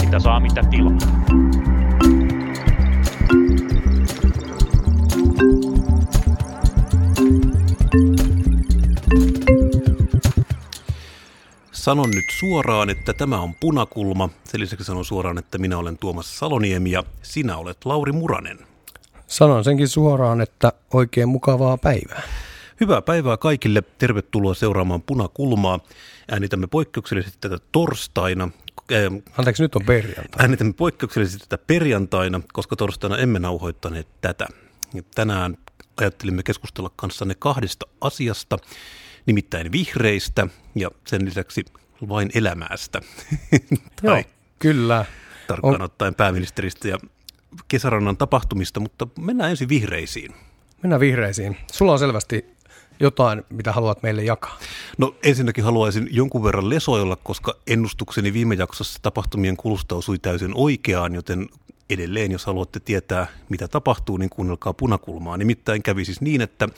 Mitä saa, mitä tilaa. Sanon nyt suoraan, että tämä on punakulma. Sen lisäksi sanon suoraan, että minä olen Tuomas Saloniemi ja sinä olet Lauri Muranen. Sanon senkin suoraan, että oikein mukavaa päivää. Hyvää päivää kaikille. Tervetuloa seuraamaan punakulmaa. Äänitämme poikkeuksellisesti tätä torstaina. Ähm, Anteeksi, nyt on perjantai. Äänitämme poikkeuksellisesti tätä perjantaina, koska torstaina emme nauhoittaneet tätä. Ja tänään ajattelimme keskustella kanssanne kahdesta asiasta, nimittäin vihreistä ja sen lisäksi vain elämästä. Joo, tai kyllä. tarkkaan On- ottaen pääministeristä ja kesärannan tapahtumista, mutta mennään ensin vihreisiin. Mennään vihreisiin. Sulla on selvästi jotain, mitä haluat meille jakaa. No ensinnäkin haluaisin jonkun verran lesoilla, koska ennustukseni viime jaksossa tapahtumien kulusta osui täysin oikeaan, joten edelleen, jos haluatte tietää, mitä tapahtuu, niin kuunnelkaa punakulmaa. Nimittäin kävi siis niin, että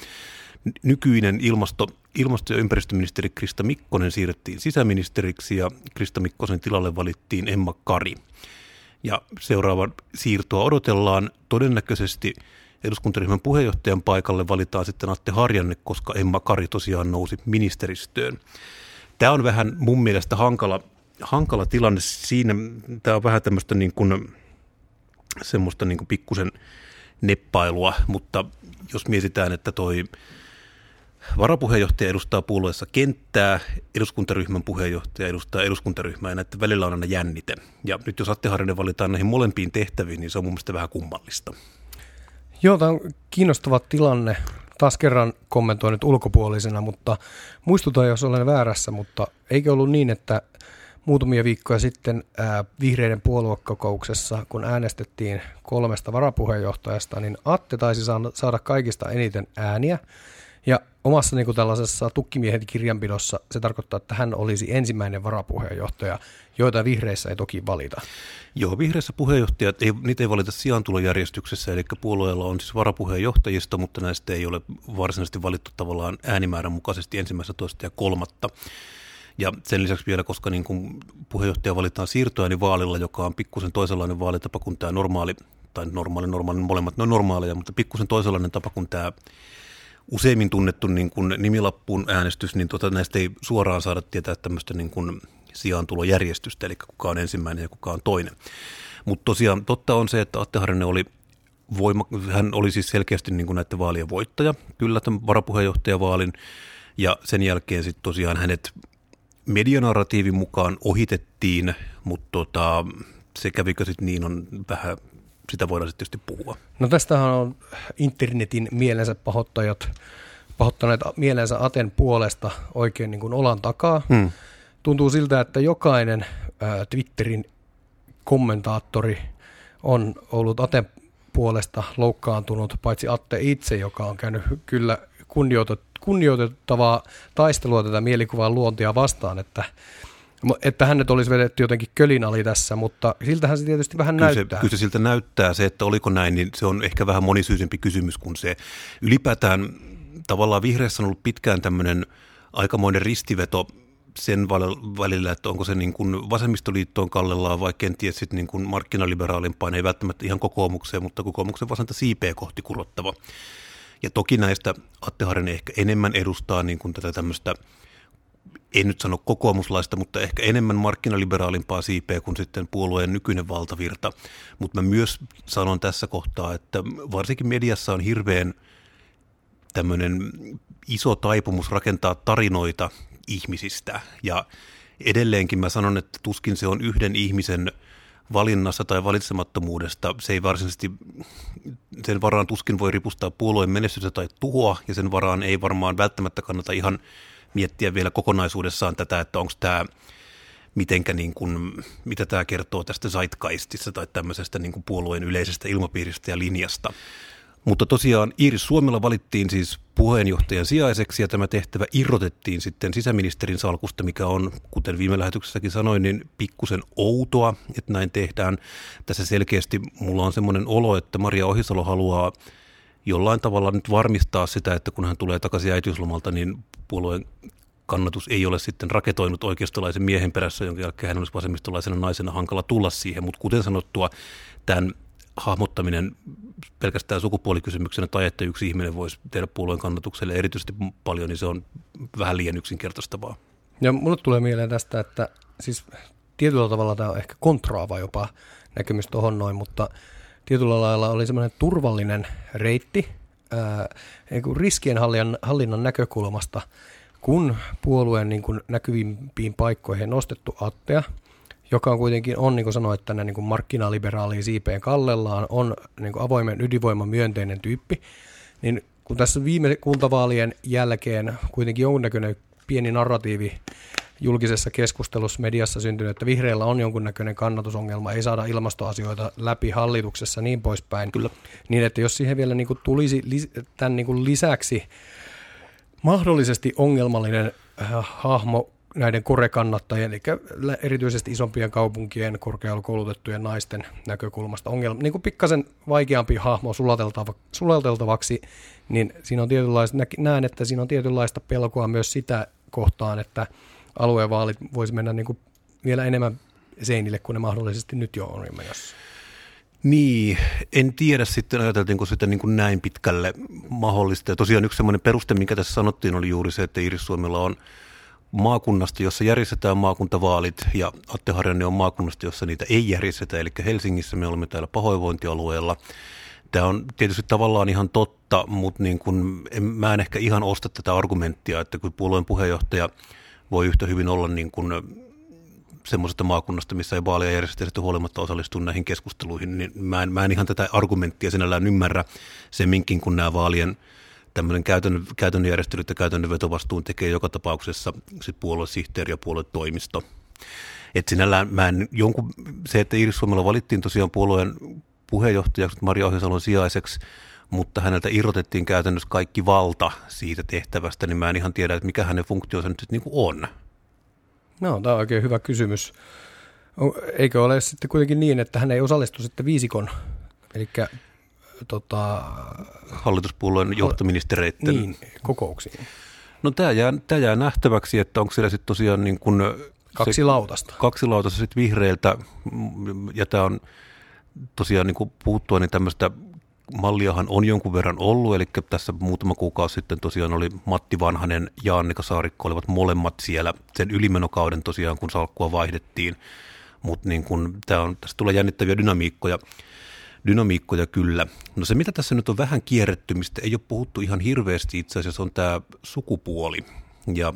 nykyinen ilmasto, ilmasto- ja ympäristöministeri Krista Mikkonen siirrettiin sisäministeriksi ja Krista Mikkosen tilalle valittiin Emma Kari. Ja seuraavan siirtoa odotellaan todennäköisesti eduskuntaryhmän puheenjohtajan paikalle valitaan sitten Atte Harjanne, koska Emma Kari tosiaan nousi ministeristöön. Tämä on vähän mun mielestä hankala, hankala tilanne siinä. Tämä on vähän tämmöistä niin kuin, semmoista niin kuin pikkusen neppailua, mutta jos mietitään, että toi varapuheenjohtaja edustaa puolueessa kenttää, eduskuntaryhmän puheenjohtaja edustaa eduskuntaryhmää ja näiden välillä on aina jännite. Ja nyt jos Atte Harjanne valitaan näihin molempiin tehtäviin, niin se on mun mielestä vähän kummallista. Joo, tämä on kiinnostava tilanne. Taas kerran kommentoin nyt ulkopuolisena, mutta muistutan, jos olen väärässä, mutta eikö ollut niin, että muutamia viikkoja sitten ää, vihreiden puoluekokouksessa, kun äänestettiin kolmesta varapuheenjohtajasta, niin Atte taisi saada- saada kaikista eniten ääniä. Ja omassa niin kuin tällaisessa tukkimiehen kirjanpidossa se tarkoittaa, että hän olisi ensimmäinen varapuheenjohtaja, joita vihreissä ei toki valita. Joo, vihreissä puheenjohtajat, ei, niitä ei valita sijantulojärjestyksessä, eli puolueella on siis varapuheenjohtajista, mutta näistä ei ole varsinaisesti valittu tavallaan äänimäärän mukaisesti ensimmäistä, toista ja kolmatta. Ja sen lisäksi vielä, koska niin kuin puheenjohtaja valitaan siirtoäänivaalilla, joka on pikkusen toisenlainen vaalitapa kuin tämä normaali, tai normaali, normaali, molemmat ne on normaaleja, mutta pikkusen toisenlainen tapa kuin tämä useimmin tunnettu niin kuin nimilappuun äänestys, niin tuota, näistä ei suoraan saada tietää tämmöistä niin kuin sijaantulojärjestystä, eli kuka on ensimmäinen ja kuka on toinen. Mutta tosiaan totta on se, että Atte Harjanne oli voima, hän oli siis selkeästi niin kuin näiden vaalien voittaja, kyllä tämän varapuheenjohtajavaalin, ja sen jälkeen sitten tosiaan hänet medianarratiivin mukaan ohitettiin, mutta tota, se kävikö sitten niin on vähän, sitä voidaan sitten tietysti puhua. No tästähän on internetin mielensä pahoittajat pahoittaneet mielensä Aten puolesta oikein niin kuin olan takaa. Hmm. Tuntuu siltä, että jokainen ää, Twitterin kommentaattori on ollut Aten puolesta loukkaantunut, paitsi Atte itse, joka on käynyt kyllä kunnioitet, kunnioitettavaa taistelua tätä mielikuvan luontia vastaan, että, että hänet olisi vedetty jotenkin kölin ali tässä, mutta siltähän se tietysti vähän Kyllä se, näyttää. kyllä se siltä näyttää. Se, että oliko näin, niin se on ehkä vähän monisyisempi kysymys kuin se. Ylipäätään tavallaan vihreässä on ollut pitkään tämmöinen aikamoinen ristiveto sen välillä, että onko se niin kuin vasemmistoliittoon kallellaan vai kenties sitten niin kuin markkinaliberaalimpaan, ei välttämättä ihan kokoomukseen, mutta kokoomuksen vasenta siipeä kohti kurottava. Ja toki näistä Atte Harjanne ehkä enemmän edustaa niin kuin tätä tämmöistä, en nyt sano kokoomuslaista, mutta ehkä enemmän markkinaliberaalimpaa siipeä kuin sitten puolueen nykyinen valtavirta. Mutta mä myös sanon tässä kohtaa, että varsinkin mediassa on hirveän tämmöinen iso taipumus rakentaa tarinoita ihmisistä. Ja edelleenkin mä sanon, että tuskin se on yhden ihmisen valinnassa tai valitsemattomuudesta. Se ei varsinaisesti, sen varaan tuskin voi ripustaa puolueen menestystä tai tuhoa, ja sen varaan ei varmaan välttämättä kannata ihan miettiä vielä kokonaisuudessaan tätä, että onko tämä mitenkä niin kuin, mitä tämä kertoo tästä zeitgeistista tai tämmöisestä niin kuin puolueen yleisestä ilmapiiristä ja linjasta. Mutta tosiaan Iiris Suomella valittiin siis puheenjohtajan sijaiseksi ja tämä tehtävä irrotettiin sitten sisäministerin salkusta, mikä on, kuten viime lähetyksessäkin sanoin, niin pikkusen outoa, että näin tehdään. Tässä selkeästi mulla on semmoinen olo, että Maria Ohisalo haluaa jollain tavalla nyt varmistaa sitä, että kun hän tulee takaisin äitiyslomalta, niin puolueen kannatus ei ole sitten raketoinut oikeistolaisen miehen perässä, jonka jälkeen hän olisi vasemmistolaisena naisena hankala tulla siihen. Mutta kuten sanottua, tämän hahmottaminen pelkästään sukupuolikysymyksenä tai että yksi ihminen voisi tehdä puolueen kannatukselle erityisesti paljon, niin se on vähän liian yksinkertaistavaa. Ja mulle tulee mieleen tästä, että siis tietyllä tavalla tämä on ehkä kontraava jopa näkemys tuohon noin, mutta tietyllä lailla oli semmoinen turvallinen reitti ää, riskien hallinnan näkökulmasta, kun puolueen niin kuin näkyvimpiin paikkoihin nostettu Attea, joka on kuitenkin on, niin kuin sanoit, tänne niin markkinaliberaaliin siipeen kallellaan, on niin kuin avoimen ydinvoiman myönteinen tyyppi, niin kun tässä viime kuntavaalien jälkeen kuitenkin jonkunnäköinen pieni narratiivi julkisessa keskustelussa mediassa syntynyt, että vihreillä on jonkunnäköinen kannatusongelma, ei saada ilmastoasioita läpi hallituksessa niin poispäin. Kyllä. Niin, että jos siihen vielä niin kuin tulisi tämän niin kuin lisäksi mahdollisesti ongelmallinen äh, hahmo näiden korekannattajien, eli erityisesti isompien kaupunkien korkeakoulutettujen naisten näkökulmasta ongelma, niin kuin pikkasen vaikeampi hahmo sulateltava, sulateltavaksi, niin siinä on tietynlaista, näen, että siinä on tietynlaista pelkoa myös sitä kohtaan, että aluevaalit voisi mennä niin kuin vielä enemmän seinille kuin ne mahdollisesti nyt jo on menossa. Niin, en tiedä sitten ajateltiinko sitä niin kuin näin pitkälle mahdollista. Ja tosiaan yksi sellainen peruste, mikä tässä sanottiin, oli juuri se, että Iris Suomella on maakunnasta, jossa järjestetään maakuntavaalit, ja Atte Harjanne on maakunnasta, jossa niitä ei järjestetä, eli Helsingissä me olemme täällä pahoinvointialueella. Tämä on tietysti tavallaan ihan totta, mutta niin kun, en, mä en ehkä ihan osta tätä argumenttia, että kun puolueen puheenjohtaja voi yhtä hyvin olla niin kuin semmoisesta maakunnasta, missä ei vaaleja järjestetty huolimatta osallistua näihin keskusteluihin, niin mä en, mä en ihan tätä argumenttia sinällään ymmärrä semminkin, kun nämä vaalien tämmöinen käytännön, käytännön järjestelyt ja käytännön vetovastuun tekee joka tapauksessa sit puoluesihteeri ja puoluetoimisto. Et sinällään mä en, jonkun, se, että Iris Suomella valittiin tosiaan puolueen puheenjohtajaksi Maria Ohisalon sijaiseksi, mutta häneltä irrotettiin käytännössä kaikki valta siitä tehtävästä, niin mä en ihan tiedä, että mikä hänen funktionsa nyt niin kuin on. No, tämä on oikein hyvä kysymys. Eikö ole sitten kuitenkin niin, että hän ei osallistu sitten viisikon, eli tota, hallituspuolueen johtoministereiden niin, kokouksiin? No tämä jää, tämä jää nähtäväksi, että onko siellä sitten tosiaan niin kuin kaksi se, lautasta. Kaksi lautasta sitten vihreiltä, ja tämä on tosiaan niin kuin puhuttua, niin tämmöistä malliahan on jonkun verran ollut, eli tässä muutama kuukausi sitten tosiaan oli Matti Vanhanen ja Annika Saarikko olivat molemmat siellä sen ylimenokauden tosiaan, kun salkkua vaihdettiin, mutta niin kun, tää on, tässä tulee jännittäviä dynamiikkoja, dynamiikkoja kyllä. No se, mitä tässä nyt on vähän kierretty, mistä ei ole puhuttu ihan hirveästi itse asiassa, on tämä sukupuoli. Ja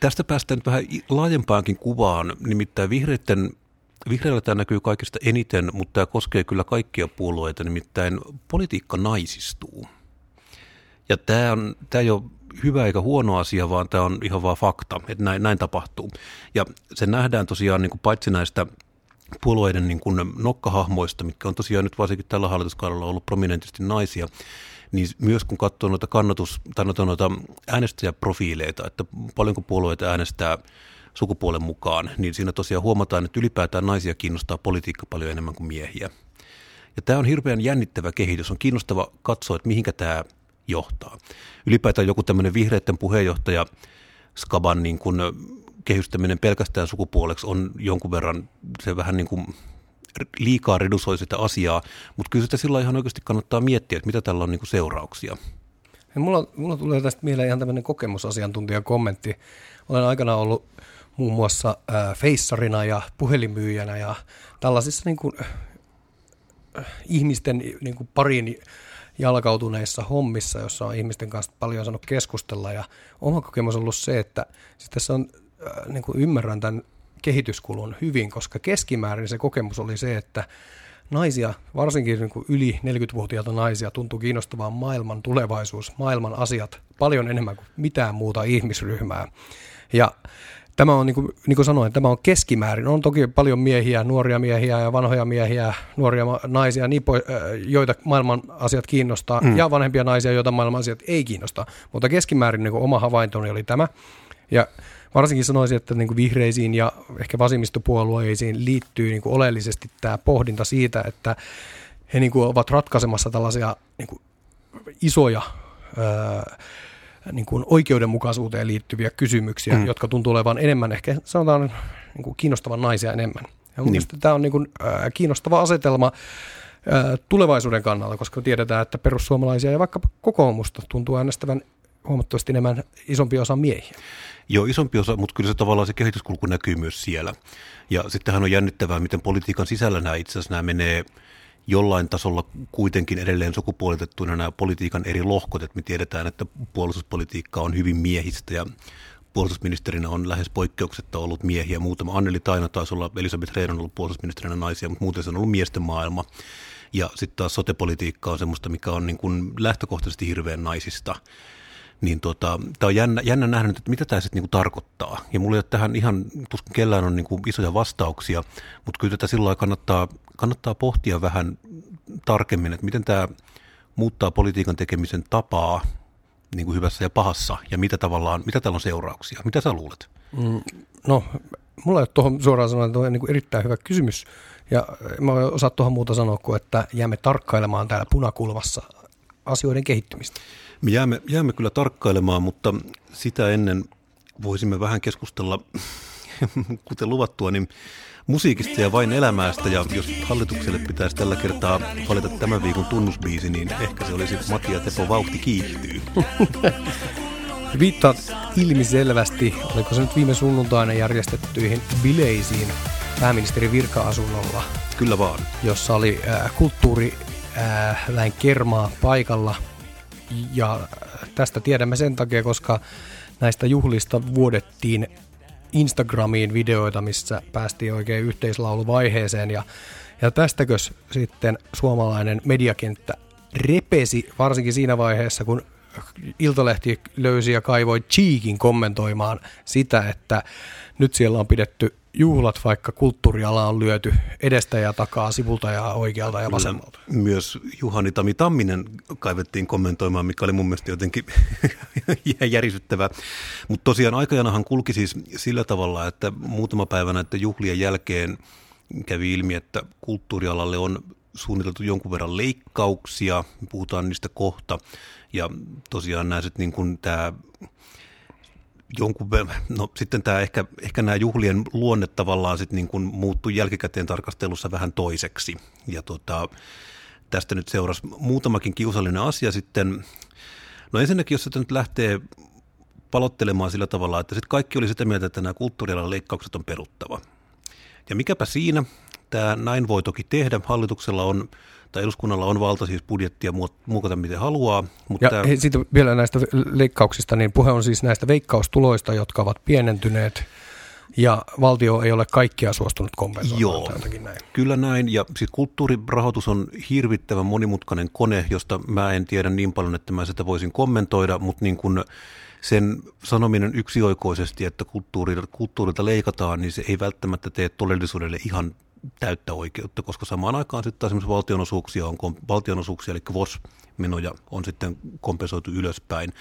tästä päästään nyt vähän laajempaankin kuvaan, nimittäin vihreiden Vihreällä tämä näkyy kaikista eniten, mutta tämä koskee kyllä kaikkia puolueita, nimittäin politiikka naisistuu. Ja tämä, on, tämä ei ole hyvä eikä huono asia, vaan tämä on ihan vaan fakta, että näin, näin tapahtuu. Ja se nähdään tosiaan niin kuin paitsi näistä puolueiden niin kuin nokkahahmoista, mitkä on tosiaan nyt varsinkin tällä hallituskaudella ollut prominentisti naisia, niin myös kun katsoo noita kannatus- tai noita, noita äänestäjäprofiileita, että paljonko puolueita äänestää sukupuolen mukaan, niin siinä tosiaan huomataan, että ylipäätään naisia kiinnostaa politiikka paljon enemmän kuin miehiä. Ja tämä on hirveän jännittävä kehitys. On kiinnostava katsoa, että mihinkä tämä johtaa. Ylipäätään joku tämmöinen vihreiden puheenjohtaja Skaban niin kuin kehystäminen pelkästään sukupuoleksi on jonkun verran, se vähän niin kuin liikaa redusoi sitä asiaa, mutta kyllä sitä sillä ihan oikeasti kannattaa miettiä, että mitä tällä on niin kuin seurauksia. Ja mulla, mulla tulee tästä mieleen ihan tämmöinen kokemusasiantuntijan kommentti. Olen aikana ollut muun muassa äh, feissarina ja puhelimyyjänä ja tällaisissa niin kuin, äh, ihmisten niin kuin parin jalkautuneissa hommissa, jossa on ihmisten kanssa paljon saanut keskustella. Ja oma kokemus on ollut se, että siis tässä on, niin kuin ymmärrän tämän kehityskulun hyvin, koska keskimäärin se kokemus oli se, että naisia, varsinkin niin kuin yli 40-vuotiaita naisia, tuntuu kiinnostavaa maailman tulevaisuus, maailman asiat paljon enemmän kuin mitään muuta ihmisryhmää. Ja Tämä on, niin kuin, niin kuin sanoin, tämä on keskimäärin. On toki paljon miehiä, nuoria miehiä ja vanhoja miehiä, nuoria naisia, niin po, joita maailman asiat kiinnostaa, mm. ja vanhempia naisia, joita maailman asiat ei kiinnosta. Mutta keskimäärin niin kuin oma havaintoni oli tämä. Ja varsinkin sanoisin, että niin kuin vihreisiin ja ehkä vasemmistopuolueisiin liittyy niin kuin oleellisesti tämä pohdinta siitä, että he niin kuin ovat ratkaisemassa tällaisia niin kuin isoja ää, niin kuin oikeudenmukaisuuteen liittyviä kysymyksiä, mm. jotka tuntuu olevan enemmän ehkä, sanotaan niin kuin kiinnostavan naisia enemmän. Ja niin. tämä on niin kuin, ää, kiinnostava asetelma ää, tulevaisuuden kannalta, koska tiedetään, että perussuomalaisia ja vaikka kokoomusta tuntuu äänestävän huomattavasti enemmän isompi osa miehiä. Joo, isompi osa, mutta kyllä se tavallaan se kehityskulku näkyy myös siellä. Ja sittenhän on jännittävää, miten politiikan sisällä nämä itse asiassa nämä menee jollain tasolla kuitenkin edelleen sukupuolitettuina nämä politiikan eri lohkot, että me tiedetään, että puolustuspolitiikka on hyvin miehistä ja puolustusministerinä on lähes poikkeuksetta ollut miehiä. Muutama Anneli Taina taisi olla, Elisabeth Rehn on ollut puolustusministerinä naisia, mutta muuten se on ollut miesten maailma. Ja sitten taas sotepolitiikka on semmoista, mikä on niin kuin lähtökohtaisesti hirveän naisista niin tota, tämä on jännä, jännä nähdä että mitä tämä sitten niinku tarkoittaa. Ja mulla ei ole tähän ihan, tuskin kellään on niinku isoja vastauksia, mutta kyllä tätä sillä kannattaa, kannattaa pohtia vähän tarkemmin, että miten tämä muuttaa politiikan tekemisen tapaa niin kuin hyvässä ja pahassa, ja mitä tavallaan, mitä täällä on seurauksia. Mitä sä luulet? Mm, no, mulla ei ole tuohon suoraan sanoa, että on niin erittäin hyvä kysymys, ja mä osaa tuohon muuta sanoa kuin, että jäämme tarkkailemaan täällä punakulmassa asioiden kehittymistä. Me jäämme, jäämme kyllä tarkkailemaan, mutta sitä ennen voisimme vähän keskustella, kuten luvattua, niin musiikista ja vain elämästä. Ja jos hallitukselle pitäisi tällä kertaa valita tämän viikon tunnusbiisi, niin ehkä se olisi Matia Tepo Vauhti kiihtyy. Viittaat ilmiselvästi, oliko se nyt viime sunnuntaina järjestettyihin bileisiin pääministeri virka-asunnolla. Kyllä vaan. Jossa oli äh, kulttuuriväen kermaa paikalla – ja tästä tiedämme sen takia, koska näistä juhlista vuodettiin Instagramiin videoita, missä päästiin oikein yhteislauluvaiheeseen. Ja, ja tästäkö sitten suomalainen mediakenttä repesi, varsinkin siinä vaiheessa, kun Iltalehti löysi ja kaivoi Cheekin kommentoimaan sitä, että nyt siellä on pidetty juhlat, vaikka kulttuuriala on lyöty edestä ja takaa, sivulta ja oikealta ja vasemmalta. Myös Juhani Tami Tamminen kaivettiin kommentoimaan, mikä oli mun mielestä jotenkin järisyttävää. Mutta tosiaan aikajanahan kulki siis sillä tavalla, että muutama päivä näiden juhlien jälkeen kävi ilmi, että kulttuurialalle on suunniteltu jonkun verran leikkauksia, puhutaan niistä kohta. Ja tosiaan nämä niin kuin tämä jonkun, no sitten tämä ehkä, ehkä nämä juhlien luonne tavallaan sitten niin kuin muuttui jälkikäteen tarkastelussa vähän toiseksi. Ja tota, tästä nyt seurasi muutamakin kiusallinen asia sitten. No ensinnäkin, jos se nyt lähtee palottelemaan sillä tavalla, että sitten kaikki oli sitä mieltä, että nämä kulttuurialan leikkaukset on peruttava. Ja mikäpä siinä, tämä näin voi toki tehdä. Hallituksella on tai eduskunnalla on valta siis budjettia muokata miten haluaa. Mutta ja tämä... sitten vielä näistä leikkauksista, niin puhe on siis näistä veikkaustuloista, jotka ovat pienentyneet ja valtio ei ole kaikkia suostunut kompensoimaan. Joo, näin. kyllä näin. Ja siis kulttuurirahoitus on hirvittävän monimutkainen kone, josta mä en tiedä niin paljon, että mä sitä voisin kommentoida, mutta niin kuin sen sanominen yksioikoisesti, että kulttuurilta, kulttuurilta leikataan, niin se ei välttämättä tee todellisuudelle ihan täyttä oikeutta, koska samaan aikaan sitten esimerkiksi valtionosuuksia on valtionosuuksia, eli VOS-menoja on sitten kompensoitu ylöspäin.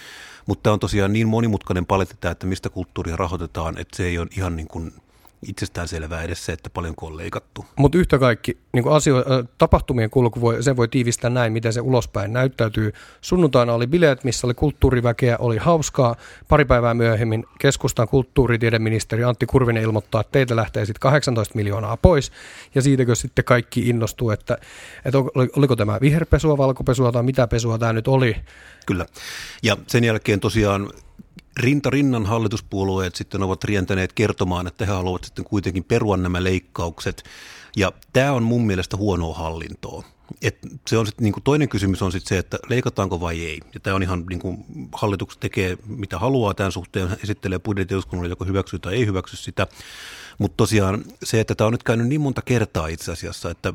Mutta tämä on tosiaan niin monimutkainen paletti että mistä kulttuuria rahoitetaan, että se ei ole ihan niin kuin – itsestään selvää edes se, että paljonko on leikattu. Mutta yhtä kaikki niin asio- tapahtumien kulku, voi, sen voi tiivistää näin, miten se ulospäin näyttäytyy. Sunnuntaina oli bileet, missä oli kulttuuriväkeä, oli hauskaa. Pari päivää myöhemmin keskustan kulttuuritiedeministeri Antti Kurvinen ilmoittaa, että teiltä lähtee sitten 18 miljoonaa pois. Ja siitäkö sitten kaikki innostuu, että, että oliko tämä viherpesua, valkopesua tai mitä pesua tämä nyt oli. Kyllä. Ja sen jälkeen tosiaan rinta rinnan hallituspuolueet sitten ovat rientäneet kertomaan, että he haluavat sitten kuitenkin perua nämä leikkaukset. Ja tämä on mun mielestä huonoa hallintoa. Et se on sit, niin kuin toinen kysymys on sitten se, että leikataanko vai ei. Ja tämä on ihan, niin kuin hallitus tekee mitä haluaa tämän suhteen, esittelee budjetin joko hyväksyy tai ei hyväksy sitä. Mutta tosiaan se, että tämä on nyt käynyt niin monta kertaa itse asiassa, että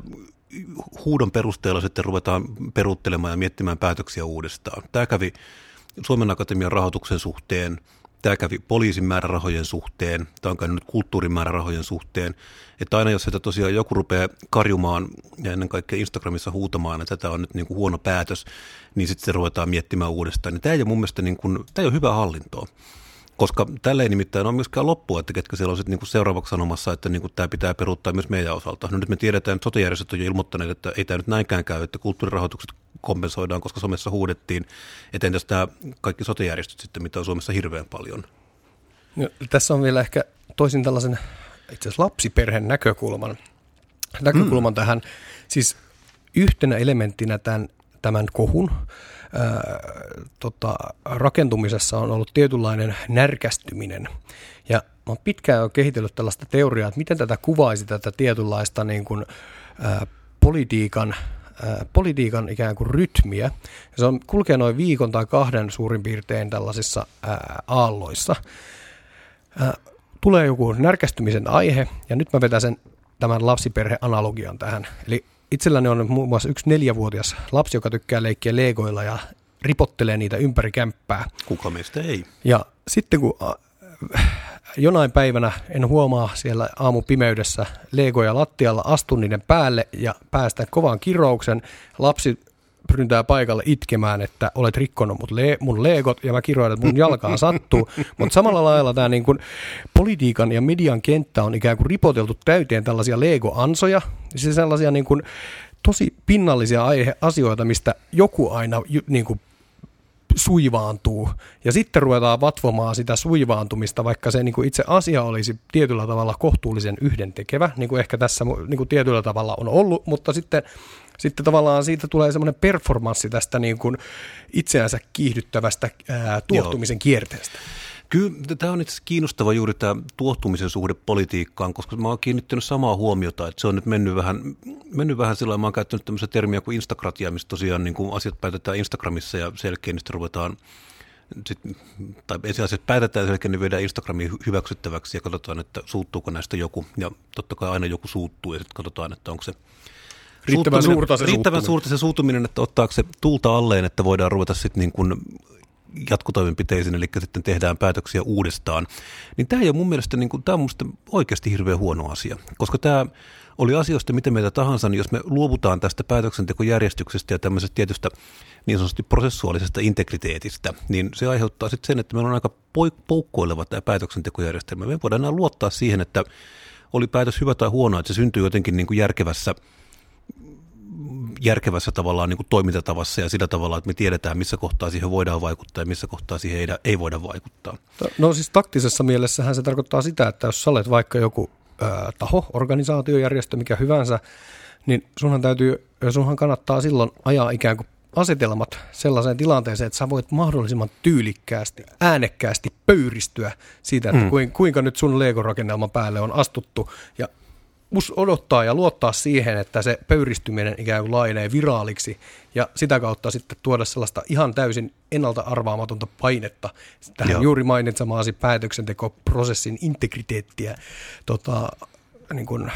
huudon perusteella sitten ruvetaan peruuttelemaan ja miettimään päätöksiä uudestaan. Tämä kävi Suomen Akatemian rahoituksen suhteen, tämä kävi poliisin määrärahojen suhteen, tämä on käynyt kulttuurin määrärahojen suhteen, että aina jos sitä tosiaan joku rupeaa karjumaan ja ennen kaikkea Instagramissa huutamaan, että tämä on nyt niin kuin huono päätös, niin sitten se ruvetaan miettimään uudestaan. Niin tämä ei ole mun mielestä niin kuin, tämä ei ole hyvä hallintoa. Koska tällä ei nimittäin ole myöskään loppua, että ketkä siellä on sitten niinku seuraavaksi sanomassa, että niinku tämä pitää peruuttaa myös meidän osalta. No nyt me tiedetään, että sotajärjestöt on jo ilmoittaneet, että ei tämä nyt näinkään käy, että kulttuurirahoitukset kompensoidaan, koska somessa huudettiin, että entäs tämä kaikki sotajärjestöt sitten, mitä on Suomessa hirveän paljon. No, tässä on vielä ehkä toisin tällaisen itse asiassa lapsiperheen näkökulman, näkökulman mm. tähän. Siis yhtenä elementtinä tämän, tämän kohun tota, rakentumisessa on ollut tietynlainen närkästyminen. Ja mä oon pitkään jo kehitellyt tällaista teoriaa, että miten tätä kuvaisi tätä tietynlaista niin kuin, ää, politiikan politiikan ikään kuin rytmiä. Se on, kulkee noin viikon tai kahden suurin piirtein tällaisissa ää, aalloissa. Ää, tulee joku närkästymisen aihe, ja nyt mä vetän sen tämän lapsiperheanalogian tähän. Eli itselläni on muun muassa yksi neljävuotias lapsi, joka tykkää leikkiä legoilla ja ripottelee niitä ympäri kämppää. Kuka meistä ei? Ja sitten kun jonain päivänä en huomaa siellä aamupimeydessä legoja lattialla, astun niiden päälle ja päästän kovan kirouksen. Lapsi ryntää paikalle itkemään, että olet rikkonut mut le- mun leegot ja mä kiroin, että mun jalkaan sattuu. Mutta samalla lailla tämä niin kun politiikan ja median kenttä on ikään kuin ripoteltu täyteen tällaisia Lego-ansoja, siis sellaisia niin kun tosi pinnallisia aihe- asioita, mistä joku aina niin kuin suivaantuu. Ja sitten ruvetaan vatvomaan sitä suivaantumista, vaikka se niin kuin itse asia olisi tietyllä tavalla kohtuullisen yhdentekevä, niin kuin ehkä tässä niin kuin tietyllä tavalla on ollut, mutta sitten, sitten tavallaan siitä tulee semmoinen performanssi tästä niin kuin itseänsä kiihdyttävästä ää, tuottumisen Joo. kierteestä. Kyllä tämä on itse kiinnostava juuri tämä tuottumisen suhde politiikkaan, koska mä oon kiinnittänyt samaa huomiota, että se on nyt mennyt vähän, mennyt vähän sillä mä oon käyttänyt tämmöistä termiä kuin instakratia, missä tosiaan niin kuin asiat päätetään Instagramissa ja selkeä niistä ruvetaan sit, tai ensin asiat päätetään selkeä, niin viedään Instagramiin hyväksyttäväksi ja katsotaan, että suuttuuko näistä joku. Ja totta kai aina joku suuttuu ja sitten katsotaan, että onko se riittävän suurta se riittävän suurta se suutuminen, että ottaako se tulta alleen, että voidaan ruveta sitten niin kuin jatkotoimenpiteisiin, eli sitten tehdään päätöksiä uudestaan, niin tämä ei ole mun mielestä, niin kuin, tämä on mun oikeasti hirveän huono asia, koska tämä oli asioista miten meitä tahansa, niin jos me luovutaan tästä päätöksentekojärjestyksestä ja tämmöisestä tietystä niin sanotusti prosessuaalisesta integriteetistä, niin se aiheuttaa sitten sen, että meillä on aika poukkoileva tämä päätöksentekojärjestelmä. Me voidaan enää luottaa siihen, että oli päätös hyvä tai huono, että se syntyy jotenkin niin kuin järkevässä järkevässä tavallaan niin kuin toimintatavassa ja sillä tavalla, että me tiedetään, missä kohtaa siihen voidaan vaikuttaa ja missä kohtaa siihen ei, ei voida vaikuttaa. No siis taktisessa mielessähän se tarkoittaa sitä, että jos sä olet vaikka joku ö, taho, organisaatiojärjestö, mikä hyvänsä, niin sunhan täytyy, sunhan kannattaa silloin ajaa ikään kuin asetelmat sellaiseen tilanteeseen, että sä voit mahdollisimman tyylikkäästi, äänekkäästi pöyristyä siitä, että mm. kuinka nyt sun Lego-rakennelman päälle on astuttu ja odottaa ja luottaa siihen, että se pöyristyminen ikään kuin laajenee viraaliksi ja sitä kautta sitten tuoda sellaista ihan täysin ennalta arvaamatonta painetta tähän Joo. juuri mainitsemaasi päätöksentekoprosessin integriteettiä tota, niin kuin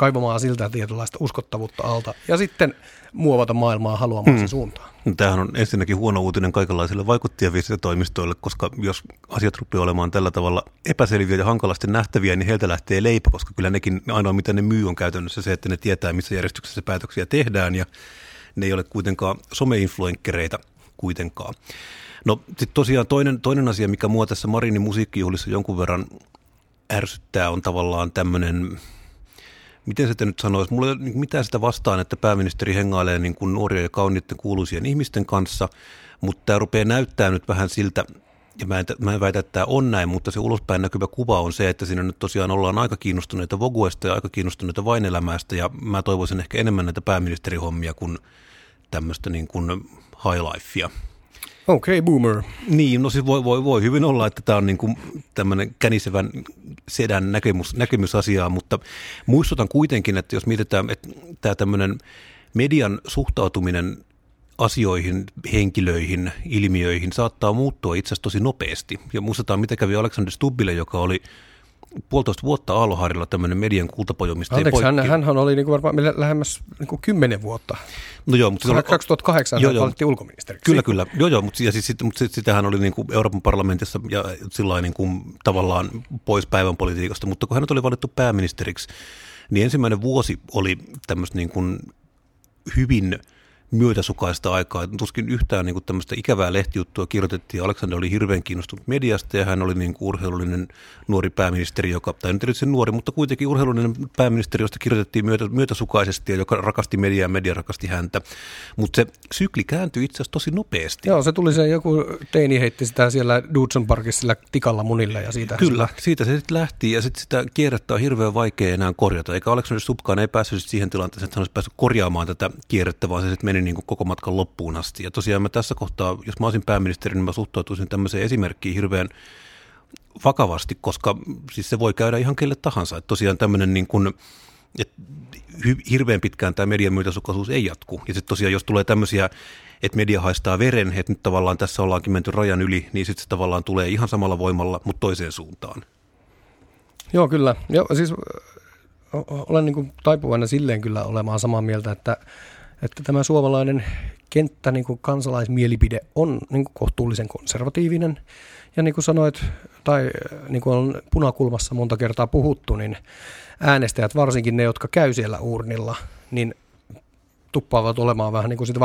kaivamaan siltä tietynlaista uskottavuutta alta ja sitten muovata maailmaa haluamaan hmm. suuntaan. Tämähän on ensinnäkin huono uutinen kaikenlaisille vaikuttajaviestintätoimistoille, koska jos asiat rupeaa olemaan tällä tavalla epäselviä ja hankalasti nähtäviä, niin heiltä lähtee leipä, koska kyllä nekin ainoa mitä ne myy on käytännössä se, että ne tietää missä järjestyksessä päätöksiä tehdään ja ne ei ole kuitenkaan someinfluenkkereita kuitenkaan. No sitten tosiaan toinen, toinen asia, mikä mua tässä Marinin musiikkijuhlissa jonkun verran ärsyttää, on tavallaan tämmöinen miten se nyt sanoisi, mulla ei ole mitään sitä vastaan, että pääministeri hengailee niin kuin nuoria ja kauniitten kuuluisien ihmisten kanssa, mutta tämä rupeaa näyttää nyt vähän siltä, ja mä en, mä en väitä, että tämä on näin, mutta se ulospäin näkyvä kuva on se, että siinä nyt tosiaan ollaan aika kiinnostuneita Voguesta ja aika kiinnostuneita vainelämästä, ja mä toivoisin ehkä enemmän näitä pääministerihommia kuin tämmöistä niin kuin high lifea. Okei, okay, boomer. Niin, no siis voi, voi, voi hyvin olla, että tämä on niin kuin tämmöinen känisevän sedän näkemys, näkemysasiaa, mutta muistutan kuitenkin, että jos mietitään, että tämä tämmöinen median suhtautuminen asioihin, henkilöihin, ilmiöihin saattaa muuttua itse asiassa tosi nopeasti. Ja muistetaan, mitä kävi Alexander Stubbille, joka oli puolitoista vuotta Aalloharilla tämmöinen median kultapojo, mistä Anteeksi, hän, hänhän oli niin kuin varmaan lähemmäs niin kuin kymmenen vuotta. No joo, mutta... Silloin, 2008 joo, hän valittiin ulkoministeriksi. Kyllä, kyllä. Joo, joo, mutta, ja siis, sit, mutta sit, sitähän oli niin kuin Euroopan parlamentissa ja sillä niin kuin, tavallaan pois päivän politiikasta, mutta kun hän oli valittu pääministeriksi, niin ensimmäinen vuosi oli tämmöistä niin kuin hyvin myötäsukaista aikaa. Tuskin yhtään niin kuin tämmöistä ikävää lehtijuttua kirjoitettiin. Aleksander oli hirveän kiinnostunut mediasta ja hän oli niin kuin urheilullinen nuori pääministeri, joka, tai nyt erityisesti nuori, mutta kuitenkin urheilullinen pääministeri, josta kirjoitettiin myötä, myötäsukaisesti ja joka rakasti mediaa ja media rakasti häntä. Mutta se sykli kääntyi itse asiassa tosi nopeasti. Joo, se tuli se joku teini heitti sitä siellä Dudson Parkissa sillä tikalla munille ja siitä. Kyllä, siitä se sitten lähti ja sitten sitä kierrettä on hirveän vaikea enää korjata. Eikä Aleksander Subkaan ei päässyt siihen tilanteeseen, että hän olisi päässyt korjaamaan tätä kierrettä, vaan se sitten meni niin kuin koko matkan loppuun asti. Ja tosiaan mä tässä kohtaa, jos mä olisin pääministeri, niin mä suhtautuisin tämmöiseen esimerkkiin hirveän vakavasti, koska siis se voi käydä ihan kelle tahansa. Että tosiaan tämmöinen niin kuin, että hirveän pitkään tämä median myötäsukaisuus ei jatku. Ja sitten tosiaan, jos tulee tämmöisiä, että media haistaa veren, että nyt tavallaan tässä ollaankin menty rajan yli, niin sitten se tavallaan tulee ihan samalla voimalla, mutta toiseen suuntaan. Joo, kyllä. Joo, siis olen niin taipuvainen silleen kyllä olemaan samaa mieltä, että että tämä suomalainen kenttä, niin kuin kansalaismielipide, on niin kuin kohtuullisen konservatiivinen. Ja niin kuin sanoit, tai niin kuin on punakulmassa monta kertaa puhuttu, niin äänestäjät, varsinkin ne, jotka käy siellä urnilla, niin tuppaavat olemaan vähän niin kuin siitä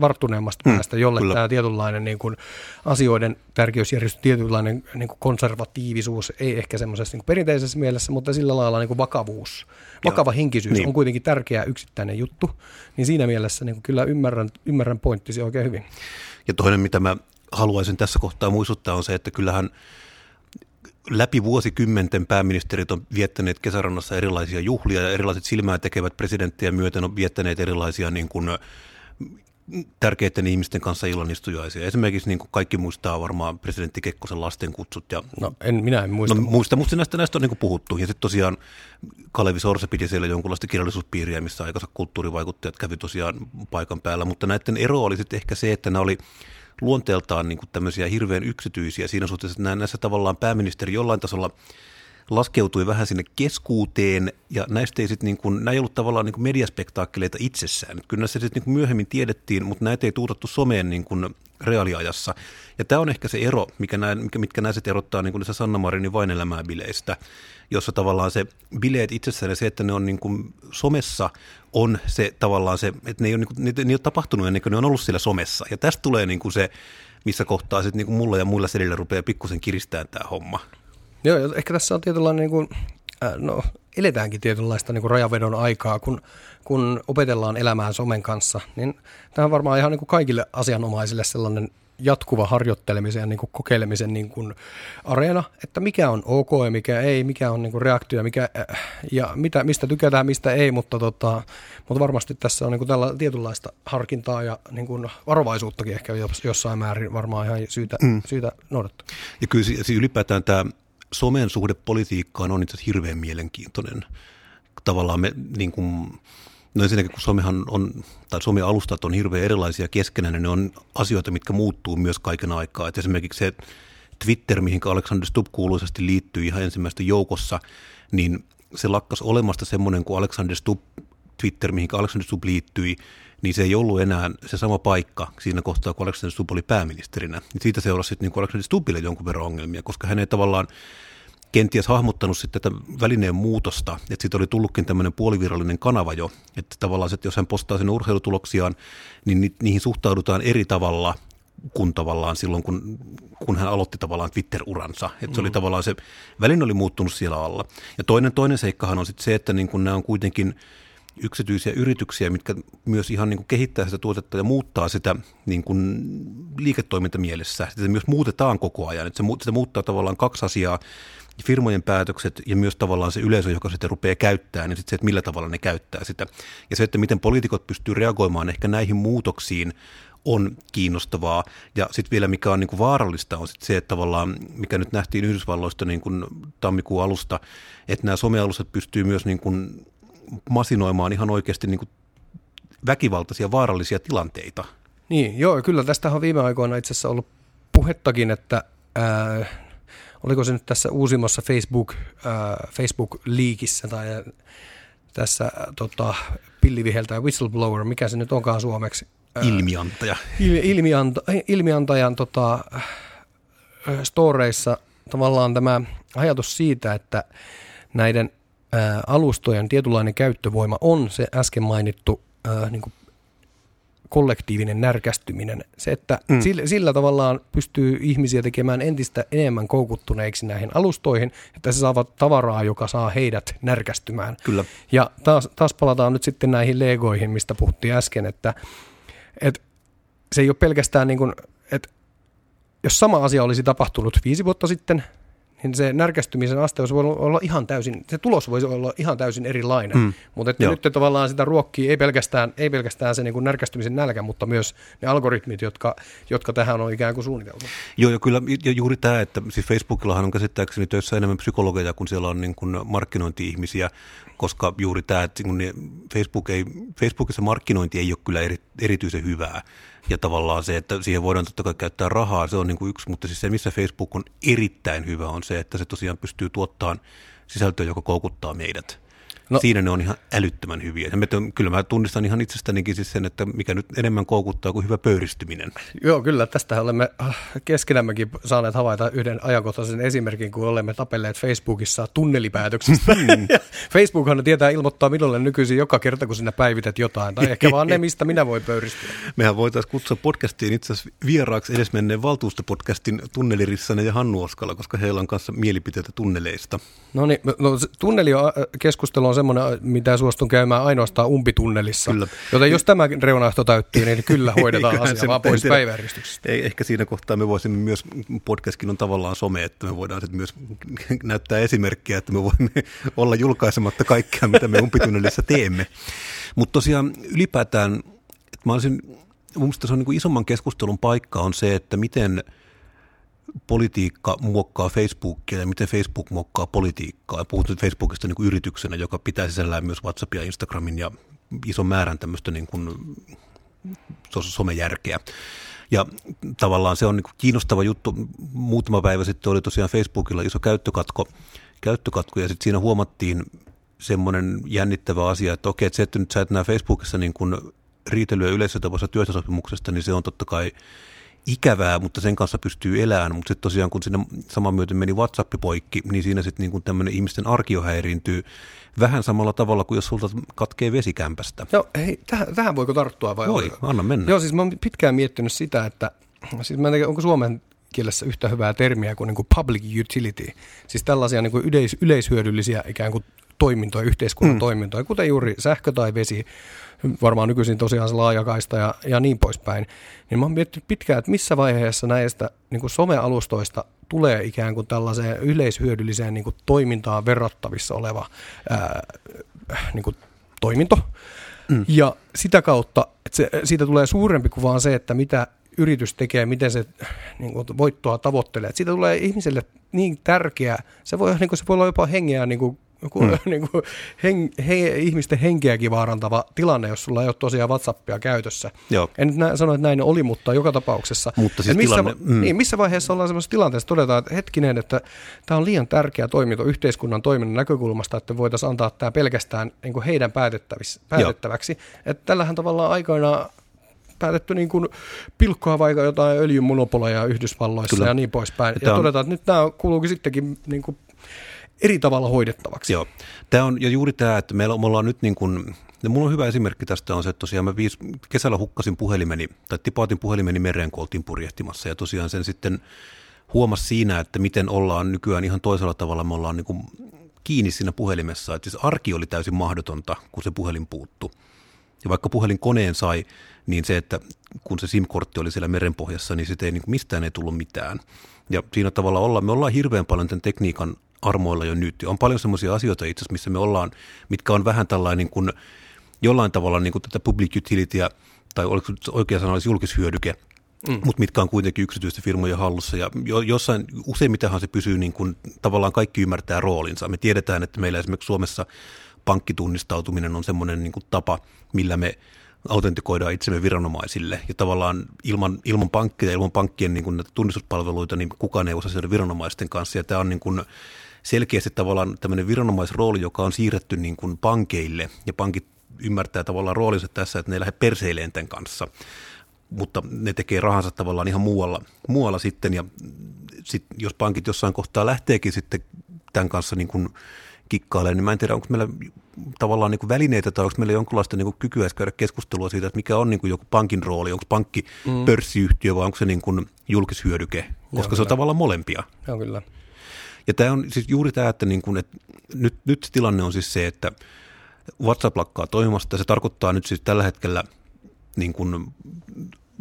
varttuneemmasta hmm, päästä, jolle kyllä. tämä tietynlainen niin kuin asioiden tärkeysjärjestys, tietynlainen niin kuin konservatiivisuus, ei ehkä semmoisessa niin kuin perinteisessä mielessä, mutta sillä lailla niin kuin vakavuus, vakava Joo. henkisyys niin. on kuitenkin tärkeä yksittäinen juttu, niin siinä mielessä niin kuin kyllä ymmärrän, ymmärrän pointtisi oikein hyvin. Ja toinen, mitä mä haluaisin tässä kohtaa muistuttaa, on se, että kyllähän – läpi vuosikymmenten pääministerit on viettäneet kesärannassa erilaisia juhlia ja erilaiset silmää tekevät presidenttiä myöten on viettäneet erilaisia niin kuin, tärkeiden ihmisten kanssa illanistujaisia. Esimerkiksi niin kuin kaikki muistaa varmaan presidentti Kekkosen lasten kutsut. Ja, no en, minä en muista. No, muista, mutta näistä, näistä on niin kuin puhuttu. Ja sitten tosiaan Kalevi Sorsa piti siellä jonkunlaista kirjallisuuspiiriä, missä aikansa kulttuurivaikuttajat kävi tosiaan paikan päällä. Mutta näiden ero oli sitten ehkä se, että nämä oli luonteeltaan niin kuin tämmöisiä hirveän yksityisiä siinä suhteessa, että näissä tavallaan pääministeri jollain tasolla laskeutui vähän sinne keskuuteen, ja näistä ei sitten niin kuin, nämä ei ollut tavallaan niin kuin mediaspektaakkeleita itsessään. Kyllä näissä sitten niin myöhemmin tiedettiin, mutta näitä ei tuutattu someen niin kuin reaaliajassa. Ja tämä on ehkä se ero, mikä nämä, mitkä näissä erottaa niin kuin Sanna Marinin vain elämää bileistä, jossa tavallaan se bileet itsessään ja se, että ne on niin kuin somessa, on se tavallaan se, että ne ei ole, niin kuin, ne, ne ei ole tapahtunut ennen kuin ne on ollut siellä somessa. Ja tästä tulee niin kuin se, missä kohtaa sitten niin kuin mulla ja muilla selillä rupeaa pikkusen kiristää tämä homma. Joo, ehkä tässä on tietynlainen, niin kuin, äh, no eletäänkin tietynlaista niin kuin rajavedon aikaa, kun, kun opetellaan elämään somen kanssa, niin tämä on varmaan ihan niin kuin kaikille asianomaisille sellainen jatkuva harjoittelemisen ja niin kuin kokeilemisen niin kuin areena, että mikä on ok ja mikä ei, mikä on niin kuin reaktio mikä, äh, ja mitä, mistä tykätään, mistä ei, mutta, tota, mutta varmasti tässä on niin kuin tällä tietynlaista harkintaa ja niin kuin varovaisuuttakin ehkä jossain määrin varmaan ihan syytä, mm. syytä noudattaa. Ja kyllä siis ylipäätään tämä somen suhde politiikkaan on itse asiassa hirveän mielenkiintoinen. Tavallaan me niin kuin, No ensinnäkin, kun Suomihan on, tai Suomen alustat on hirveän erilaisia keskenään, niin ne on asioita, mitkä muuttuu myös kaiken aikaa. Et esimerkiksi se Twitter, mihin Alexander Stubb kuuluisesti liittyy ihan ensimmäistä joukossa, niin se lakkas olemasta semmoinen kuin Alexander Stubb, Twitter, mihin Alexander Stubb liittyi, niin se ei ollut enää se sama paikka siinä kohtaa, kun Alexander Stubb oli pääministerinä. Siitä seurasi sitten niin Alexander Stubbille jonkun verran ongelmia, koska hän ei tavallaan kenties hahmottanut sitten tätä välineen muutosta, että siitä oli tullutkin tämmöinen puolivirallinen kanava jo, että tavallaan että jos hän postaa sen urheilutuloksiaan, niin niihin suhtaudutaan eri tavalla kuin tavallaan silloin, kun, kun hän aloitti tavallaan Twitter-uransa. Että se oli mm. tavallaan se, väline oli muuttunut siellä alla. Ja toinen, toinen seikkahan on sitten se, että niin kun nämä on kuitenkin yksityisiä yrityksiä, mitkä myös ihan niin kuin kehittää sitä tuotetta ja muuttaa sitä niin kuin liiketoimintamielessä. Sitä myös muutetaan koko ajan. Että se, sitä muuttaa tavallaan kaksi asiaa firmojen päätökset ja myös tavallaan se yleisö, joka sitä rupeaa käyttämään, niin sitten se, että millä tavalla ne käyttää sitä. Ja se, että miten poliitikot pystyy reagoimaan ehkä näihin muutoksiin, on kiinnostavaa. Ja sitten vielä mikä on niin kuin vaarallista on sit se, että tavallaan, mikä nyt nähtiin Yhdysvalloista niin kuin tammikuun alusta, että nämä somealustat pystyy myös niin kuin masinoimaan ihan oikeasti niin kuin väkivaltaisia vaarallisia tilanteita. Niin, joo, kyllä tästä on viime aikoina itse asiassa ollut puhettakin, että ää, oliko se nyt tässä uusimmassa Facebook, äh, Facebook-liikissä tai tässä äh, tota, pilliviheltäjä whistleblower, mikä se nyt onkaan suomeksi? Äh, ilmiantaja. Il, ilmianta, ilmiantajan tota, äh, storeissa tavallaan tämä ajatus siitä, että näiden äh, alustojen tietynlainen käyttövoima on se äsken mainittu äh, niin kuin kollektiivinen närkästyminen. Se, että mm. sillä, sillä tavallaan pystyy ihmisiä tekemään entistä enemmän koukuttuneiksi näihin alustoihin, että se saavat tavaraa, joka saa heidät närkästymään. Kyllä. Ja taas, taas palataan nyt sitten näihin legoihin, mistä puhuttiin äsken, että, että se ei ole pelkästään niin kuin, että jos sama asia olisi tapahtunut viisi vuotta sitten, niin se närkästymisen aste olisi voinut olla ihan täysin, se tulos voisi olla ihan täysin erilainen. Mm. Mutta että nyt tavallaan sitä ruokkii ei pelkästään, ei pelkästään se niin kuin närkästymisen nälkä, mutta myös ne algoritmit, jotka, jotka tähän on ikään kuin suunniteltu. Joo, ja kyllä ja juuri tämä, että siis Facebookillahan on käsittääkseni töissä enemmän psykologeja, kun siellä on niin kuin markkinointi-ihmisiä, koska juuri tämä, että Facebook ei, Facebookissa markkinointi ei ole kyllä eri, erityisen hyvää. Ja tavallaan se, että siihen voidaan totta kai käyttää rahaa, se on niin kuin yksi, mutta siis se, missä Facebook on erittäin hyvä, on se, että se tosiaan pystyy tuottamaan sisältöä, joka koukuttaa meidät. No. Siinä ne on ihan älyttömän hyviä. Ja me, kyllä mä tunnistan ihan itsestänikin siis sen, että mikä nyt enemmän koukuttaa kuin hyvä pöyristyminen. Joo, kyllä. Tästä olemme äh, keskenämmekin saaneet havaita yhden ajankohtaisen esimerkin, kun olemme tapelleet Facebookissa tunnelipäätöksistä. Mm. Facebookhan tietää ilmoittaa minulle nykyisin joka kerta, kun sinä päivität jotain. Tai ehkä vaan ne, mistä minä voin pöyristyä. Mehän voitaisiin kutsua podcastiin itse asiassa vieraaksi edesmenneen valtuustopodcastin tunnelirissanen ja Hannu Oskala, koska heillä on kanssa mielipiteitä tunneleista. No niin, no, tunneli-keskustelu on semmoinen, mitä suostun käymään ainoastaan umpitunnelissa. Kyllä. Joten jos tämä reunaehto täyttyy, niin kyllä hoidetaan asia vaan pois päiväjärjestyksestä. Ehkä siinä kohtaa me voisimme myös, podcastkin on tavallaan some, että me voidaan sitten myös näyttää esimerkkiä, että me voimme olla julkaisematta kaikkea, mitä me umpitunnelissa teemme. Mutta tosiaan ylipäätään, että mä olisin, mun mielestä se on niin isomman keskustelun paikka on se, että miten – politiikka muokkaa Facebookia ja miten Facebook muokkaa politiikkaa. Ja puhuttu nyt Facebookista niin kuin yrityksenä, joka pitää sisällään myös WhatsAppia, Instagramin ja ison määrän tämmöistä niin kuin somejärkeä. Ja tavallaan se on niin kuin kiinnostava juttu. Muutama päivä sitten oli tosiaan Facebookilla iso käyttökatko, käyttökatko ja sitten siinä huomattiin semmoinen jännittävä asia, että okei, että se, että nyt sä et näe Facebookissa niin kuin riitelyä yleisötavassa työhtösopimuksesta, niin se on totta kai ikävää, mutta sen kanssa pystyy elämään. Mutta sitten tosiaan, kun sinne saman myöten meni WhatsApp poikki, niin siinä sitten niin tämmöinen ihmisten arkio häiriintyy vähän samalla tavalla kuin jos sulta katkee vesikämpästä. Joo, hei, tähän, tähän voiko tarttua vai? Voi, anna mennä. Joo, siis mä oon pitkään miettinyt sitä, että siis mä en tiedä, onko suomen kielessä yhtä hyvää termiä kuin, niin kuin public utility. Siis tällaisia niin kuin yleis, yleishyödyllisiä ikään kuin toimintoja, yhteiskunnan mm. toimintoja, kuten juuri sähkö tai vesi, varmaan nykyisin tosiaan se laajakaista ja, ja niin poispäin, niin mä oon miettinyt pitkään, että missä vaiheessa näistä niin kuin somealustoista tulee ikään kuin tällaiseen yleishyödylliseen niin kuin toimintaan verrattavissa oleva ää, niin kuin toiminto. Mm. Ja sitä kautta, että se, siitä tulee suurempi kuin vaan se, että mitä yritys tekee, miten se niin kuin, voittoa tavoittelee. Että siitä tulee ihmiselle niin tärkeä, se voi, niin kuin, se voi olla jopa hengeä niin kuin joku hmm. niin kuin hen, he, ihmisten henkeäkin vaarantava tilanne, jos sulla ei ole tosiaan WhatsAppia käytössä. Joo. En nyt nä- sano, että näin oli, mutta joka tapauksessa. Mutta siis missä, tilanne, mm. niin, missä vaiheessa ollaan sellaisessa tilanteessa, todetaan, että hetkinen, että tämä on liian tärkeä toiminto yhteiskunnan toiminnan näkökulmasta, että voitaisiin antaa tämä pelkästään niin kuin heidän päätettäväksi. Että tällähän tavallaan aikoinaan päätetty niin kuin pilkkoa vaikka jotain öljymonopoleja Yhdysvalloissa Kyllä. ja niin poispäin. Ja, ja todetaan, että nyt tämä kuuluukin sittenkin niin kuin eri tavalla hoidettavaksi. Joo. Tämä on, ja juuri tämä, että meillä, me ollaan nyt niin kuin, ja mulla on hyvä esimerkki tästä on se, että tosiaan mä viis, kesällä hukkasin puhelimeni, tai tipautin puhelimeni mereen, kun oltiin purjehtimassa, ja tosiaan sen sitten huomasi siinä, että miten ollaan nykyään ihan toisella tavalla, me ollaan niin kuin kiinni siinä puhelimessa, että siis arki oli täysin mahdotonta, kun se puhelin puuttu. Ja vaikka puhelin koneen sai, niin se, että kun se SIM-kortti oli siellä merenpohjassa, niin sitten ei, niin mistään ei tullut mitään. Ja siinä tavalla ollaan, me ollaan hirveän paljon tämän tekniikan armoilla jo nyt. On paljon semmoisia asioita itse asiassa, missä me ollaan, mitkä on vähän tällainen niin kuin, jollain tavalla niin kuin tätä public utilityä, tai oliko oikea sana olisi julkishyödyke, mm. mutta mitkä on kuitenkin yksityisten firmojen hallussa. Ja jo, jossain, useimmitenhan se pysyy niin kuin, tavallaan kaikki ymmärtää roolinsa. Me tiedetään, että meillä esimerkiksi Suomessa pankkitunnistautuminen on semmoinen niin kuin tapa, millä me autentikoidaan itsemme viranomaisille. Ja tavallaan ilman, ilman pankkia ja ilman pankkien niin kuin tunnistuspalveluita, niin kukaan ei osaa viranomaisten kanssa. Ja tämä on niin kuin, selkeästi tavallaan tämmöinen viranomaisrooli, joka on siirretty niin kuin pankeille, ja pankit ymmärtää tavallaan roolinsa tässä, että ne ei lähde perseileen tämän kanssa, mutta ne tekee rahansa tavallaan ihan muualla, muualla sitten, ja sit, jos pankit jossain kohtaa lähteekin sitten tämän kanssa niin kuin kikkailee, niin mä en tiedä, onko meillä tavallaan niin kuin välineitä tai onko meillä jonkinlaista niin kuin kykyä käydä keskustelua siitä, että mikä on niin kuin joku pankin rooli, onko pankki mm. pörssiyhtiö vai onko se niin kuin julkishyödyke, koska Joo, se on tavallaan molempia. Joo, kyllä. Ja tämä on siis juuri tämä, että, niin kuin, että nyt, nyt tilanne on siis se, että WhatsApp lakkaa toimimasta. Se tarkoittaa nyt siis tällä hetkellä niin kuin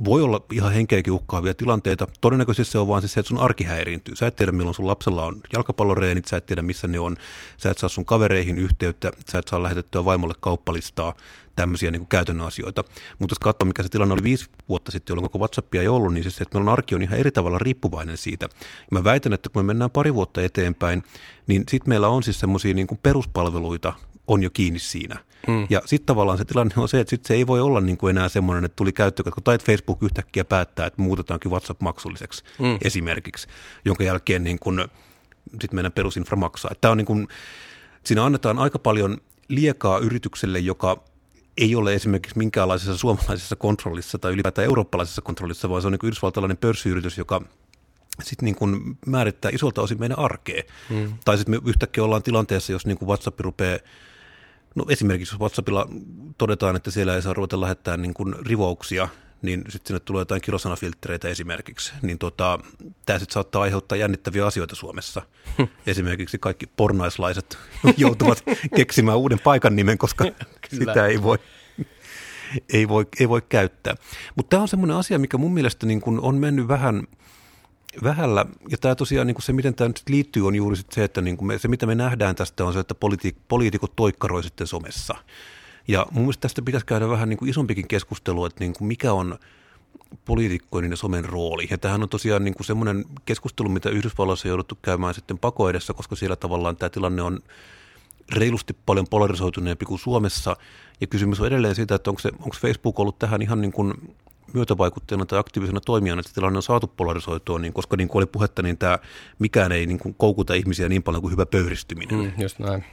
voi olla ihan henkeäkin uhkaavia tilanteita. Todennäköisesti se on vaan siis se, että sun arki häiriintyy. Sä et tiedä, milloin sun lapsella on jalkapalloreenit, sä et tiedä, missä ne on, sä et saa sun kavereihin yhteyttä, sä et saa lähetettyä vaimolle kauppalistaa, tämmöisiä niin kuin käytännön asioita. Mutta jos katsoo, mikä se tilanne oli viisi vuotta sitten, jolloin koko WhatsAppia ei ollut, niin siis se, että meillä on arki on ihan eri tavalla riippuvainen siitä. Ja mä väitän, että kun me mennään pari vuotta eteenpäin, niin sitten meillä on siis semmoisia niin peruspalveluita, on jo kiinni siinä. Mm. Ja sitten tavallaan se tilanne on se, että sit se ei voi olla niin kuin enää semmoinen, että tuli käyttökatko tai Facebook yhtäkkiä päättää, että muutetaankin WhatsApp maksulliseksi mm. esimerkiksi, jonka jälkeen niin kuin, sit meidän perusinfra maksaa. Tämä on niin kuin, siinä annetaan aika paljon liekaa yritykselle, joka ei ole esimerkiksi minkäänlaisessa suomalaisessa kontrollissa tai ylipäätään eurooppalaisessa kontrollissa, vaan se on niin yhdysvaltalainen pörssiyritys, joka sitten niin kuin määrittää isolta osin meidän arkea. Mm. Tai sitten me yhtäkkiä ollaan tilanteessa, jos niin kuin WhatsApp rupeaa No esimerkiksi jos WhatsAppilla todetaan, että siellä ei saa ruveta lähettää niin kuin rivouksia, niin sitten sinne tulee jotain kilosanafiltreitä esimerkiksi, niin tota, tämä sitten saattaa aiheuttaa jännittäviä asioita Suomessa. Esimerkiksi kaikki pornaislaiset joutuvat keksimään uuden paikan nimen, koska sitä ei voi, ei voi, ei voi käyttää. Mutta tämä on semmoinen asia, mikä mun mielestä niin kun on mennyt vähän – vähällä, ja tämä tosiaan niin se, miten tämä nyt liittyy, on juuri se, että niin me, se, mitä me nähdään tästä, on se, että poliitikot toikkaroi sitten somessa. Ja mun mielestä tästä pitäisi käydä vähän niin kuin isompikin keskustelu, että niin kuin mikä on poliitikkojen ja somen rooli. Ja tämähän on tosiaan niin kuin semmoinen keskustelu, mitä Yhdysvalloissa on jouduttu käymään sitten pakoedessa, koska siellä tavallaan tämä tilanne on reilusti paljon polarisoituneempi kuin Suomessa. Ja kysymys on edelleen siitä, että onko, se, onko Facebook ollut tähän ihan niin kuin myötävaikuttajana tai aktiivisena toimijana, että tilanne on saatu polarisoitua, niin koska niin kuin oli puhetta, niin tämä mikään ei niin kuin koukuta ihmisiä niin paljon kuin hyvä pöyristyminen. Mm, just näin.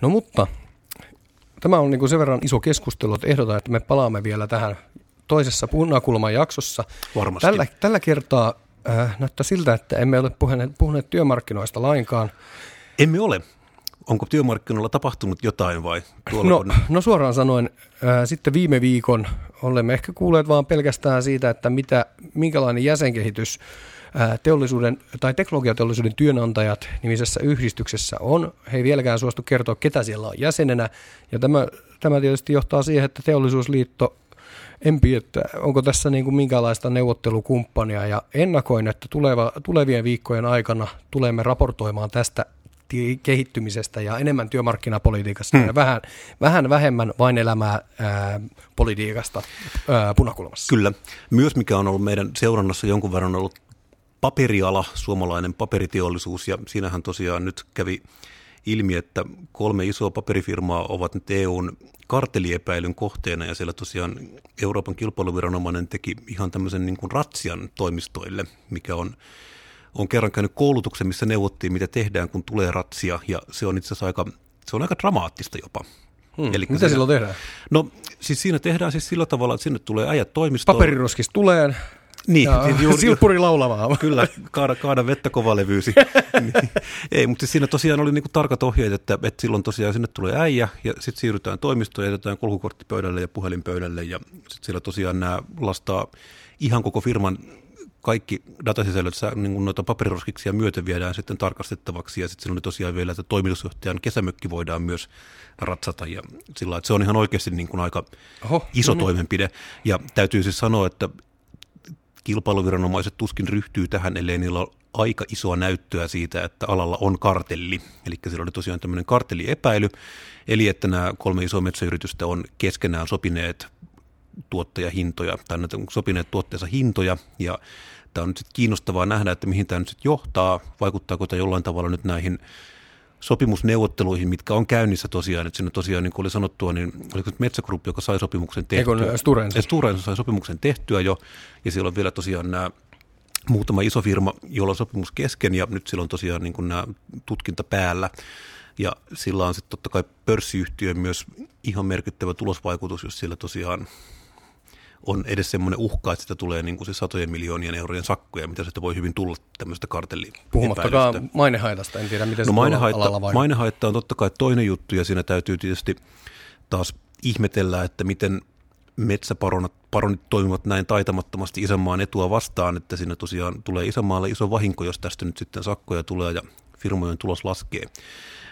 No mutta tämä on niin kuin sen verran iso keskustelu, että ehdotan, että me palaamme vielä tähän toisessa punakulman jaksossa. Varmasti. Tällä, tällä kertaa äh, näyttää siltä, että emme ole puhuneet, puhuneet työmarkkinoista lainkaan. Emme ole. Onko työmarkkinoilla tapahtunut jotain vai? no, on... no suoraan sanoen, ää, sitten viime viikon olemme ehkä kuulleet vaan pelkästään siitä, että mitä, minkälainen jäsenkehitys ää, teollisuuden tai teknologiateollisuuden työnantajat nimisessä yhdistyksessä on. He ei vieläkään suostu kertoa, ketä siellä on jäsenenä. Ja tämä, tämä tietysti johtaa siihen, että teollisuusliitto Empi, että onko tässä niin kuin minkälaista neuvottelukumppania ja ennakoin, että tuleva, tulevien viikkojen aikana tulemme raportoimaan tästä kehittymisestä ja enemmän työmarkkinapolitiikasta hmm. ja vähän, vähän vähemmän vain elämää ää, politiikasta ää, punakulmassa. Kyllä. Myös mikä on ollut meidän seurannassa jonkun verran ollut paperiala, suomalainen paperiteollisuus ja siinähän tosiaan nyt kävi ilmi, että kolme isoa paperifirmaa ovat nyt EUn karteliepäilyn kohteena ja siellä tosiaan Euroopan kilpailuviranomainen teki ihan tämmöisen niin kuin ratsian toimistoille, mikä on on kerran käynyt koulutuksen, missä neuvottiin, mitä tehdään, kun tulee ratsia, ja se on itse asiassa aika, se on aika dramaattista jopa. Hmm. Eli mitä silloin tehdään? No siis siinä tehdään siis sillä tavalla, että sinne tulee äijät toimistoon. Paperiroskis tulee, niin, ja, siis juuri, silppuri laulamaan. Kyllä, kaada, kaada vettä kovalevyysi. niin. Ei, mutta siis siinä tosiaan oli niinku tarkat ohjeet, että, että silloin tosiaan sinne tulee äijä ja sitten siirrytään toimistoon ja jätetään kulkukorttipöydälle ja puhelinpöydälle ja sitten siellä tosiaan nämä lastaa ihan koko firman kaikki datasisällöt niin kuin noita paperiroskiksia myöten viedään sitten tarkastettavaksi ja sitten siinä oli tosiaan vielä, että toimitusjohtajan kesämökki voidaan myös ratsata ja sillä että se on ihan oikeasti niin kuin aika Oho, iso no toimenpide ja täytyy siis sanoa, että kilpailuviranomaiset tuskin ryhtyy tähän, ellei niillä ole aika isoa näyttöä siitä, että alalla on kartelli. Eli siellä oli tosiaan tämmöinen kartelliepäily, eli että nämä kolme isoa metsäyritystä on keskenään sopineet tuottajahintoja, tai on sopineet tuotteensa hintoja, ja Tämä on nyt sitten kiinnostavaa nähdä, että mihin tämä nyt sitten johtaa, vaikuttaako tämä jollain tavalla nyt näihin sopimusneuvotteluihin, mitkä on käynnissä tosiaan, että siinä tosiaan, niin kuin oli sanottua, niin oliko se Metsä Group, joka sai sopimuksen tehtyä. Eikö Sturensa. Sturensa sai sopimuksen tehtyä jo, ja siellä on vielä tosiaan nämä muutama iso firma, jolla on sopimus kesken, ja nyt sillä on tosiaan niin kuin nämä tutkinta päällä. Ja sillä on sitten totta kai pörssiyhtiön myös ihan merkittävä tulosvaikutus, jos sillä tosiaan on edes semmoinen uhka, että sitä tulee niin kuin se satojen miljoonien eurojen sakkoja, mitä sitä voi hyvin tulla tämmöistä kartelli Puhumattakaan mainehaitasta, en tiedä miten no, se mainehaitta, alalla vai... mainehaitta on totta kai toinen juttu ja siinä täytyy tietysti taas ihmetellä, että miten metsäparonit paronit toimivat näin taitamattomasti isänmaan etua vastaan, että siinä tosiaan tulee isänmaalle iso vahinko, jos tästä nyt sitten sakkoja tulee ja firmojen tulos laskee.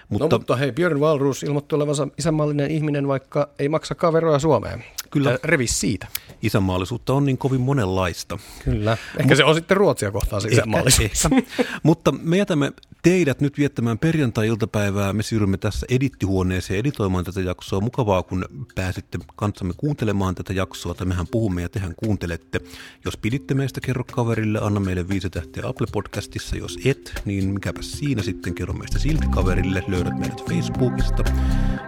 Mutta, no, mutta hei, Björn Walrus ilmoitti olevansa isänmaallinen ihminen, vaikka ei maksakaan veroja Suomeen. Kyllä. Revi siitä. Isänmaallisuutta on niin kovin monenlaista. Kyllä. Ehkä Mut, se on sitten Ruotsia kohtaan se isänmaallisuus. mutta me jätämme teidät nyt viettämään perjantai-iltapäivää. Me siirrymme tässä edittihuoneeseen editoimaan tätä jaksoa. Mukavaa, kun pääsitte kanssamme kuuntelemaan tätä jaksoa, tai mehän puhumme ja tehän kuuntelette. Jos piditte meistä, kerro kaverille, anna meille viisi tähteä Apple-podcastissa. Jos et, niin mikäpä siinä sitten kerro meistä silti kaverille. Löydät meidät Facebookista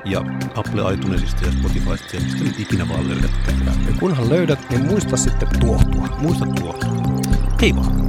ja Apple iTunesista ja Spotifysta ja mistä nyt ikinä vaan kuuntelet. Ja kunhan löydät, niin muista sitten tuohtua. Muista tuohtua. Hei vaan.